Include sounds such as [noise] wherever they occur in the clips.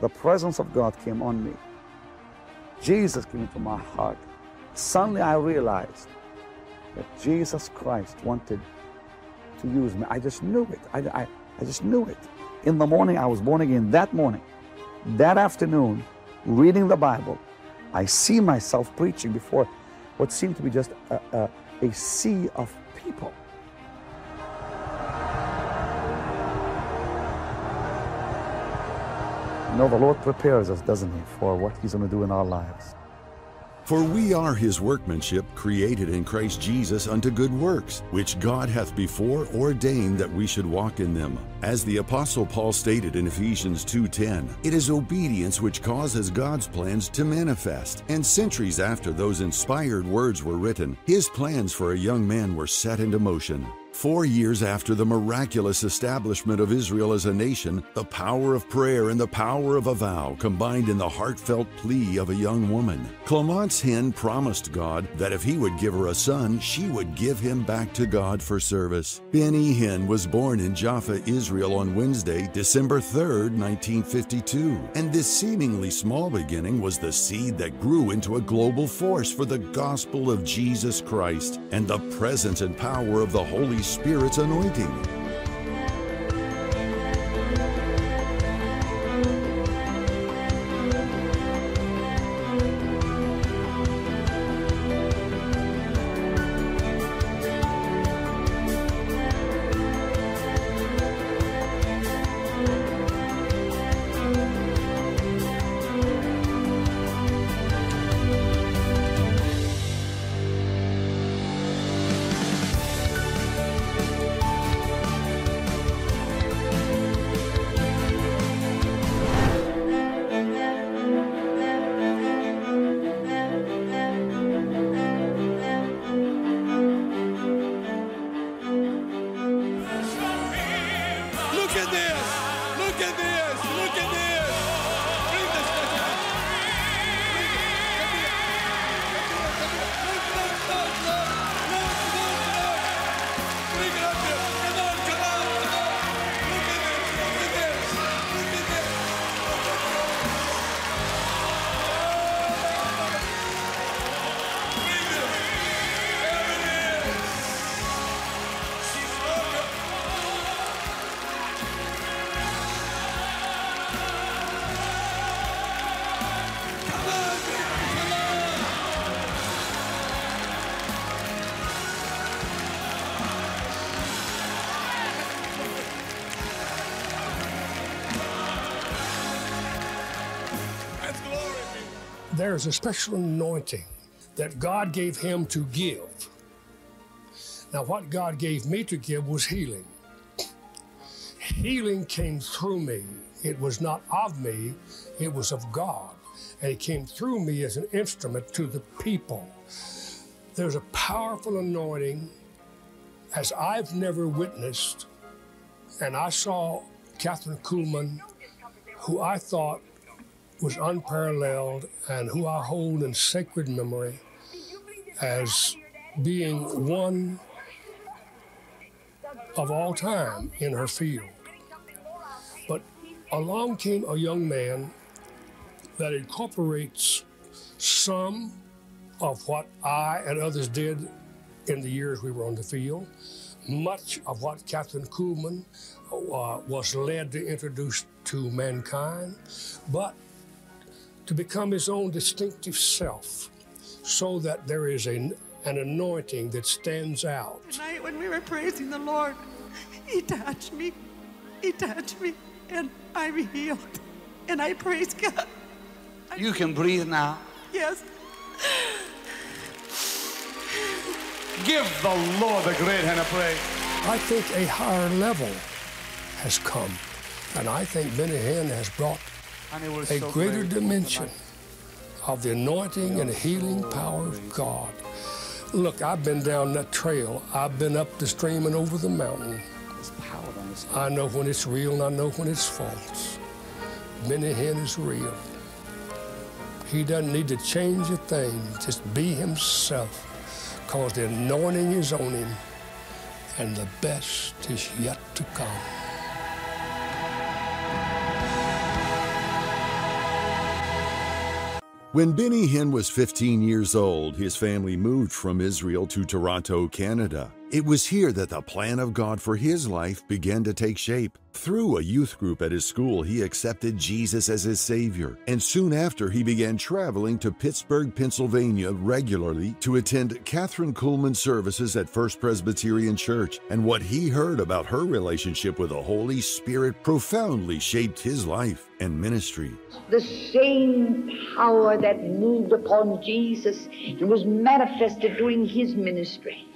the presence of God came on me. Jesus came into my heart. Suddenly I realized that Jesus Christ wanted to use me. I just knew it. I, I, I just knew it. In the morning, I was born again. That morning, that afternoon, reading the Bible, I see myself preaching before what seemed to be just a, a, a sea of people. You know, the Lord prepares us, doesn't He, for what He's going to do in our lives. For we are his workmanship, created in Christ Jesus unto good works, which God hath before ordained that we should walk in them. As the apostle Paul stated in Ephesians 2:10, it is obedience which causes God's plans to manifest. And centuries after those inspired words were written, his plans for a young man were set into motion. Four years after the miraculous establishment of Israel as a nation, the power of prayer and the power of a vow combined in the heartfelt plea of a young woman. Clemence Hinn promised God that if he would give her a son, she would give him back to God for service. Benny Hinn was born in Jaffa, Israel on Wednesday, December 3, 1952. And this seemingly small beginning was the seed that grew into a global force for the gospel of Jesus Christ and the presence and power of the Holy Spirit's anointing. There's a special anointing that God gave him to give. Now, what God gave me to give was healing. Healing came through me. It was not of me, it was of God. And it came through me as an instrument to the people. There's a powerful anointing as I've never witnessed. And I saw Kathryn Kuhlman, who I thought was unparalleled and who I hold in sacred memory as being one of all time in her field. But along came a young man that incorporates some of what I and others did in the years we were on the field, much of what Kathryn Kuhlman uh, was led to introduce to mankind, but to become his own distinctive self so that there is a, an anointing that stands out. Tonight, when we were praising the Lord, He touched me. He touched me, and I'm healed. And I praise God. You can breathe now. Yes. Give the Lord a great hand of praise. I think a higher level has come, and I think Benny Hinn has brought And it was a greater dimension of the anointing and the healing power of God. Look, I've been down that trail. I've been up the stream and over the mountain. There's power on this. I know when it's real and I know when it's false. Benny Hinn is real. He doesn't need to change a thing, just be himself, because the anointing is on him, and the best is yet to come. When Benny Hinn was 15 years old, his family moved from Israel to Toronto, Canada. It was here that the plan of God for his life began to take shape. Through a youth group at his school, he accepted Jesus as his Savior, and soon after, he began traveling to Pittsburgh, Pennsylvania regularly to attend Kathryn Kuhlman services at First Presbyterian Church. And what he heard about her relationship with the Holy Spirit profoundly shaped his life and ministry. The same power that moved upon Jesus and was manifested during his ministry.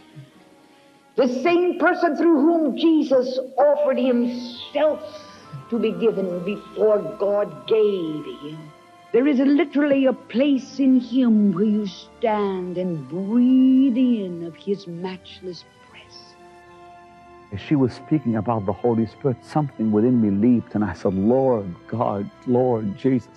The same person through whom Jesus offered himself to be given before God gave him. There is literally a place in him where you stand and breathe in of his matchless presence. As she was speaking about the Holy Spirit, something within me leaped, and I said, Lord God, Lord Jesus,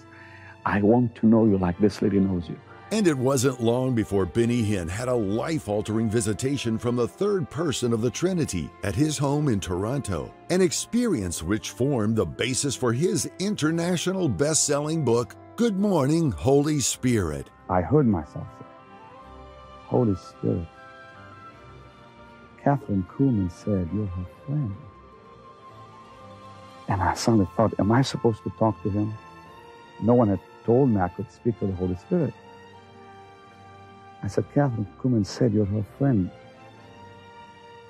I want to know you like this lady knows you. And it wasn't long before Benny Hinn had a life altering visitation from the third person of the Trinity at his home in Toronto, an experience which formed the basis for his international best selling book, Good Morning, Holy Spirit. I heard myself say, Holy Spirit. Kathryn Kuhlman said, You're her friend. And I suddenly thought, Am I supposed to talk to him? No one had told me I could speak to the Holy Spirit. I said, Kathryn Kuhlman said, You're her friend.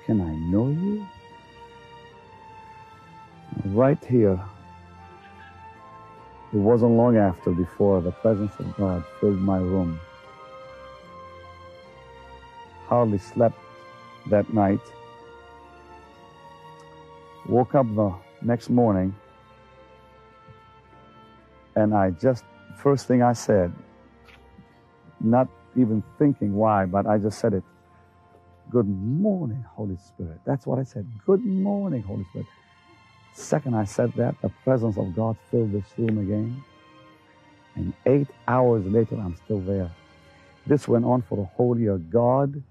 Can I know you? Right here, it wasn't long after before the presence of God filled my room. Hardly slept that night. Woke up the next morning and I just, first thing I said, not even thinking why, but I just said it. Good morning, Holy Spirit. That's what I said. Good morning, Holy Spirit. Second I said that, the presence of God filled this room again. And eight hours later, I'm still there. This went on for a whole year. God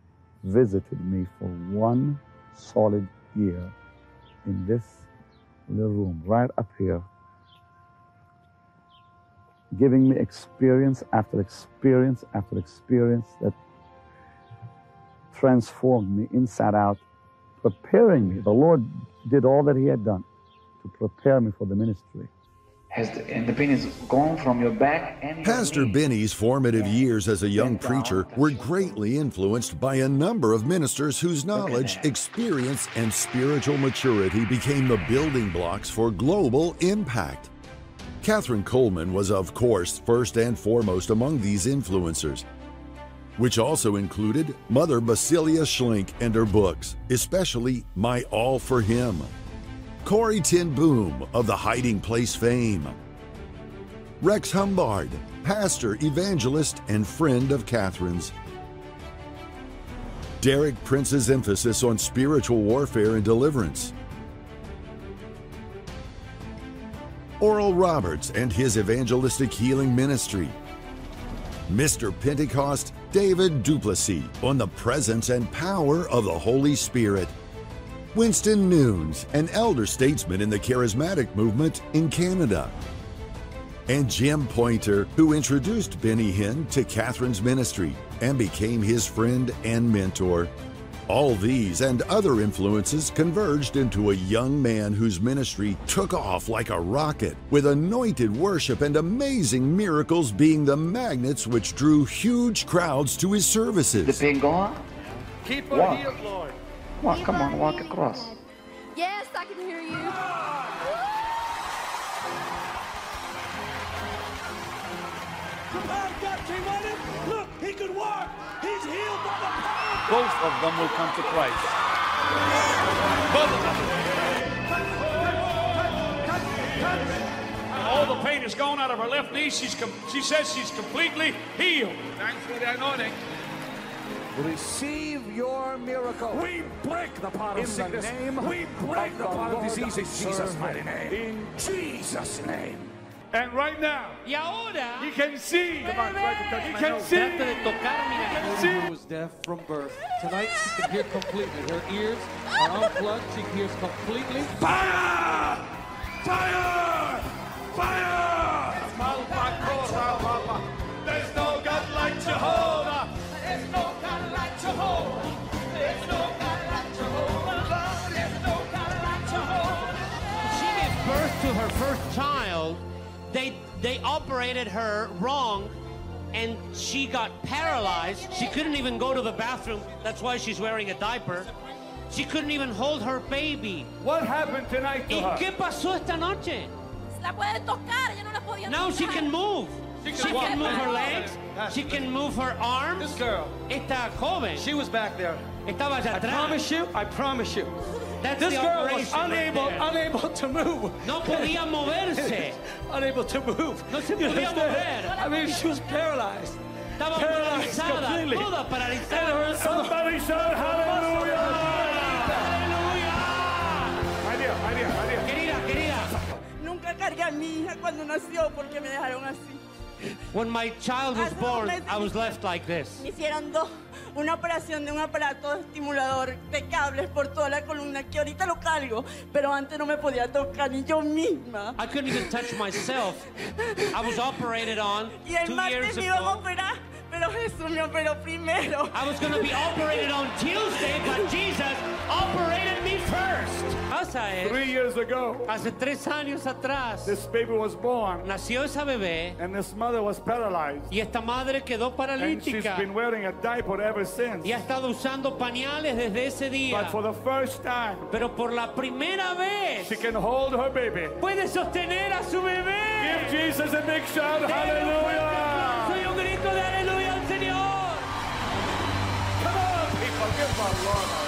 visited me for one solid year in this little room, right up here, giving me experience after experience after experience that transformed me inside out, preparing me. The Lord did all that He had done to prepare me for the ministry. Has the, and pain is gone from your back and Pastor knee. Benny's formative years as a young preacher were greatly influenced by a number of ministers whose knowledge, experience, and spiritual maturity became the building blocks for global impact. Kathryn Kuhlman was, of course, first and foremost among these influencers, which also included Mother Basilea Schlink and her books, especially My All for Him. Corrie Ten Boom of the Hiding Place fame. Rex Humbard, pastor, evangelist, and friend of Kathryn's. Derek Prince's emphasis on spiritual warfare and deliverance. Oral Roberts and his evangelistic healing ministry. Mr. Pentecost David du Plessis on the presence and power of the Holy Spirit. Winston Nunes, an elder statesman in the charismatic movement in Canada. And Jim Poynter, who introduced Benny Hinn to Kathryn's ministry and became his friend and mentor. All these and other influences converged into a young man whose ministry took off like a rocket, with anointed worship and amazing miracles being the magnets which drew huge crowds to his The services. pain gone? Keep Walk. healed, Lord. Walk, come on, walk across. Yes, I can hear you. The power of God came on him. Look, he could walk. He's healed by the power Both of them will come to Christ. Both of them. All the pain is gone out of her left knee. She's com- she says she's completely healed. Thanks for the anointing. Receive your miracle. We break the power of sickness. we break the power of disease in Jesus' mighty name. In Jesus' name. And right now, Y ahora, you can see. Come on, try to touch You my can nose. see. Trata de tocar mi nariz. See? Who was deaf from birth. Tonight she can hear completely. Her ears are unplugged. She hears completely. Fire! Fire! Fire! They operated her wrong and she got paralyzed. She couldn't even go to the bathroom. That's why she's wearing a diaper. She couldn't even hold her baby. What happened tonight to ¿Y her? qué pasó esta noche? La puede tocar, ella no la podía Now she can move. She She can walk. can move her legs. She can move her arms. This girl, Esta joven she was back there. estaba allá I atrás. promise you, I promise you. That's This girl was operation right unable, unable to move. No podía moverse. [laughs] unable to move. No se podía mover. I mean, she was paralyzed. Estaba Paralyzed paralizada, completely. toda And paralizada. Somebody shout hallelujah! My dear, my dear, my dear. Querida, querida. Nunca cargué a mi hija cuando nació porque me dejaron así. When my child was born, I was left like this. Me hicieron dos, una operación de un aparato estimulador de cables por toda la columna que ahorita lo cargo, pero antes no me podía tocar ni yo misma. I couldn't even touch myself. I was operated on Y el two martes years me iban a ago. operar, pero Jesús me operó primero. I was going to be operated on Tuesday, but Jesus operated me first. Pasa es, Three years ago, hace tres años atrás, this baby was born, nació esa bebé and this mother was paralyzed. y esta madre quedó And she's paralítica been wearing a diaper ever since. y ha estado usando pañales desde ese día. But for the first time, Pero por la primera vez she can hold her baby. puede sostener a su bebé. Give Jesus a big shout, hallelujah! y un grito de aleluya al Señor. Come on, people, give our Lord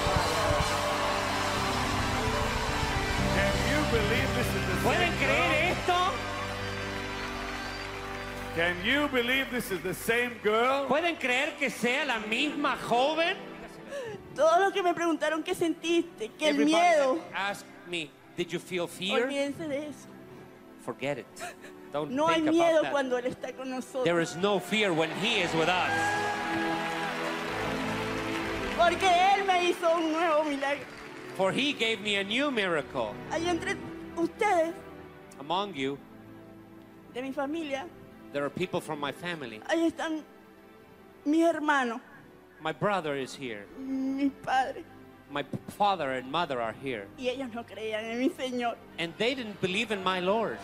¿Pueden same creer girl? esto? Can you believe this is the same girl? ¿Pueden creer que sea la misma joven? Todos los que me preguntaron qué sentiste, que el Everybody miedo, that asked me, did you feel fear? olvídense de eso. Forget it. Don't No hay think miedo about that. cuando Él está con nosotros. There is no fear when He is with us. Porque Él me hizo un nuevo milagro. For He gave me a new miracle. Entre ustedes, Among you, de mi familia, there are people from my family. ahí están mis hermanos, My brother is here. mis padres. My father and mother are here. Y ellos no creían en mi Señor. And they didn't believe in my Lord.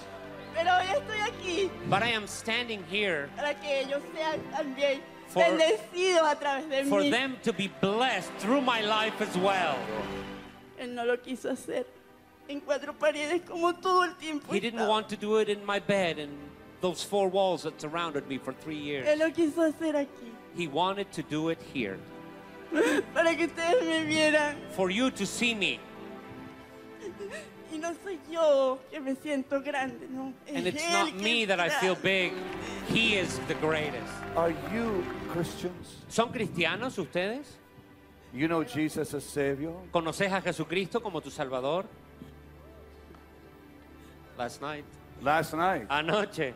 Pero hoy estoy aquí But I am standing here para que ellos sean también For- bendecidos a través de for mí. them to be blessed through my life as well. Él no lo quiso hacer en cuatro paredes como todo el tiempo. He didn't want to do it in my bed and those four walls that surrounded me for three years. Él lo quiso hacer aquí. He wanted to do it here. [laughs] Para que ustedes me vieran. For you to see me. Y no soy yo que me siento grande, no. And it's not que me that I feel grande. big. He is the greatest. Are you Christians? ¿Son cristianos ustedes? You know Jesus as Savior? ¿Conoces a Jesucristo como tu Salvador? Last night. Last night. Anoche.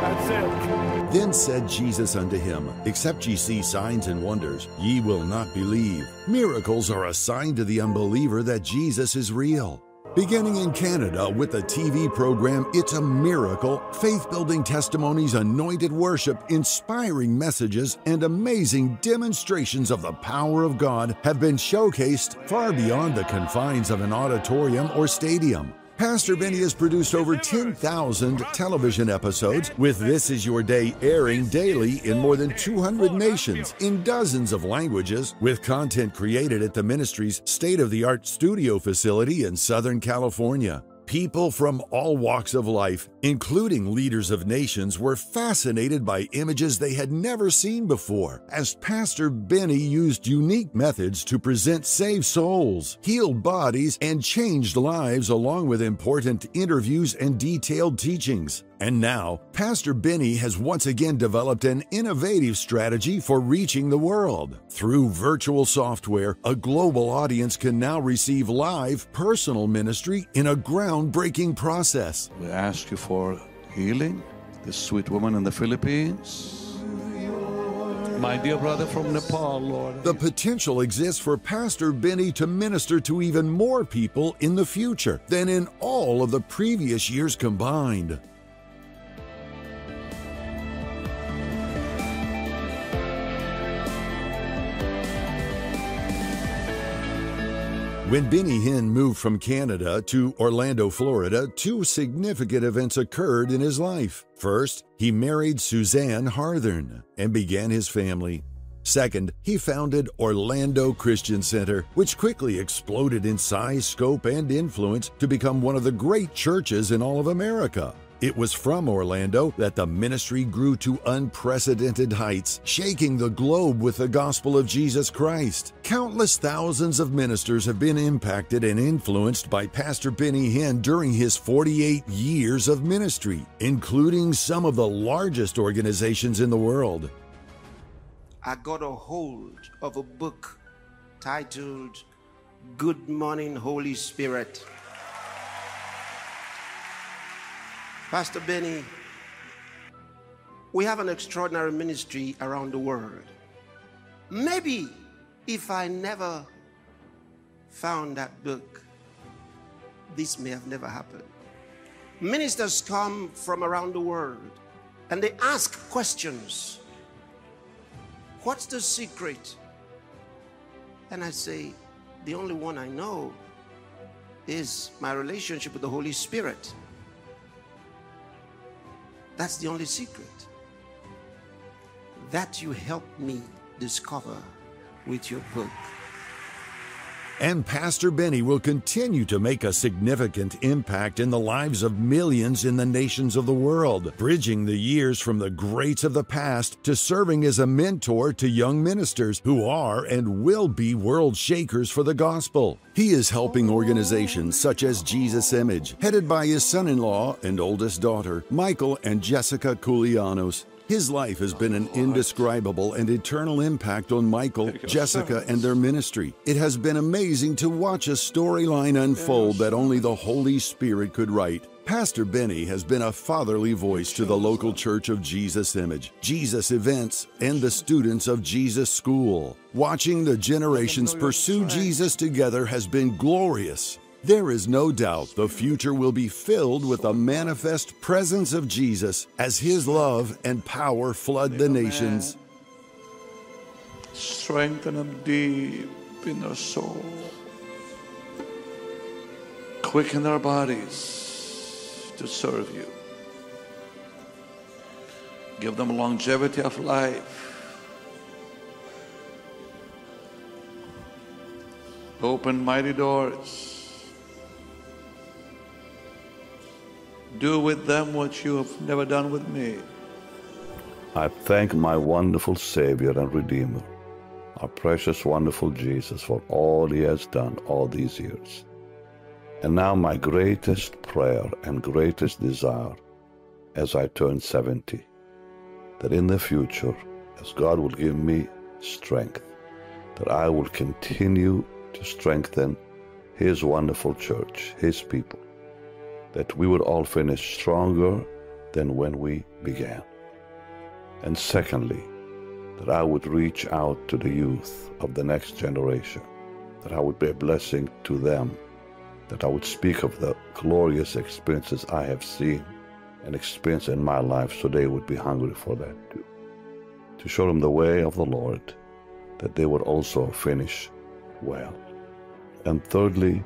That's it. Then said Jesus unto him, Except ye see signs and wonders, ye will not believe. Miracles are a sign to the unbeliever that Jesus is real. Beginning in Canada with the TV program It's a Miracle, faith building testimonies, anointed worship, inspiring messages, and amazing demonstrations of the power of God have been showcased far beyond the confines of an auditorium or stadium. Pastor Benny has produced over 10,000 television episodes, with This Is Your Day airing daily in more than 200 nations in dozens of languages, with content created at the ministry's state of the art studio facility in Southern California. People from all walks of life, including leaders of nations, were fascinated by images they had never seen before as Pastor Benny used unique methods to present saved souls, healed bodies, and changed lives, along with important interviews and detailed teachings. And now, Pastor Benny has once again developed an innovative strategy for reaching the world. Through virtual software, a global audience can now receive live personal ministry in a groundbreaking process. We ask you for healing. This sweet woman in the Philippines. My dear brother from Nepal, Lord. The potential exists for Pastor Benny to minister to even more people in the future than in all of the previous years combined. When Benny Hinn moved from Canada to Orlando, Florida, two significant events occurred in his life. First, he married Suzanne Harthern and began his family. Second, he founded Orlando Christian Center, which quickly exploded in size, scope, and influence to become one of the great churches in all of America. It was from Orlando that the ministry grew to unprecedented heights, shaking the globe with the gospel of Jesus Christ. Countless thousands of ministers have been impacted and influenced by Pastor Benny Hinn during his 48 years of ministry, including some of the largest organizations in the world. I got a hold of a book titled Good Morning, Holy Spirit. Pastor Benny, we have an extraordinary ministry around the world. Maybe if I never found that book, this may have never happened. Ministers come from around the world and they ask questions. What's the secret? And I say, the only one I know is my relationship with the Holy Spirit. That's the only secret. That you helped me discover with your book. And Pastor Benny will continue to make a significant impact in the lives of millions in the nations of the world, bridging the years from the greats of the past to serving as a mentor to young ministers who are and will be world shakers for the gospel. He is helping organizations such as Jesus Image, headed by his son in law and oldest daughter, Michael and Jessica Koulianos. His life has been an indescribable and eternal impact on Michael, Jessica, and their ministry. It has been amazing to watch a storyline unfold that only the Holy Spirit could write. Pastor Benny has been a fatherly voice to the local Church of Jesus Image, Jesus Events, and the students of Jesus School. Watching the generations pursue Jesus together has been glorious. There is no doubt the future will be filled with the manifest presence of Jesus as his love and power flood the nations. Strengthen them deep in their soul. Quicken their bodies to serve you. Give them longevity of life. Open mighty doors. Do with them what you have never done with me. I thank my wonderful Savior and Redeemer, our precious, wonderful Jesus, for all He has done all these years. And now, my greatest prayer and greatest desire as I turn 70, that in the future, as God will give me strength, that I will continue to strengthen His wonderful church, His people, that we would all finish stronger than when we began. And secondly, that I would reach out to the youth of the next generation, that I would be a blessing to them, that I would speak of the glorious experiences I have seen and experienced in my life so they would be hungry for that too. To show them the way of the Lord, that they would also finish well. And thirdly,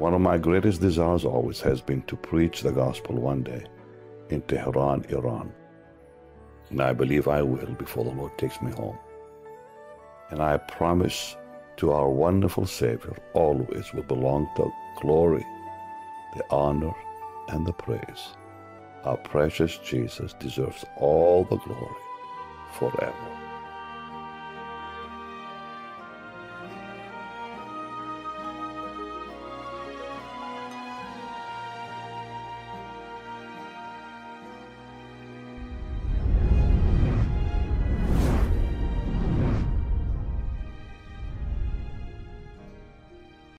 one of my greatest desires always has been to preach the gospel one day in Tehran, Iran. And I believe I will before the Lord takes me home. And I promise to our wonderful Savior always will belong the glory, the honor, and the praise. Our precious Jesus deserves all the glory forever.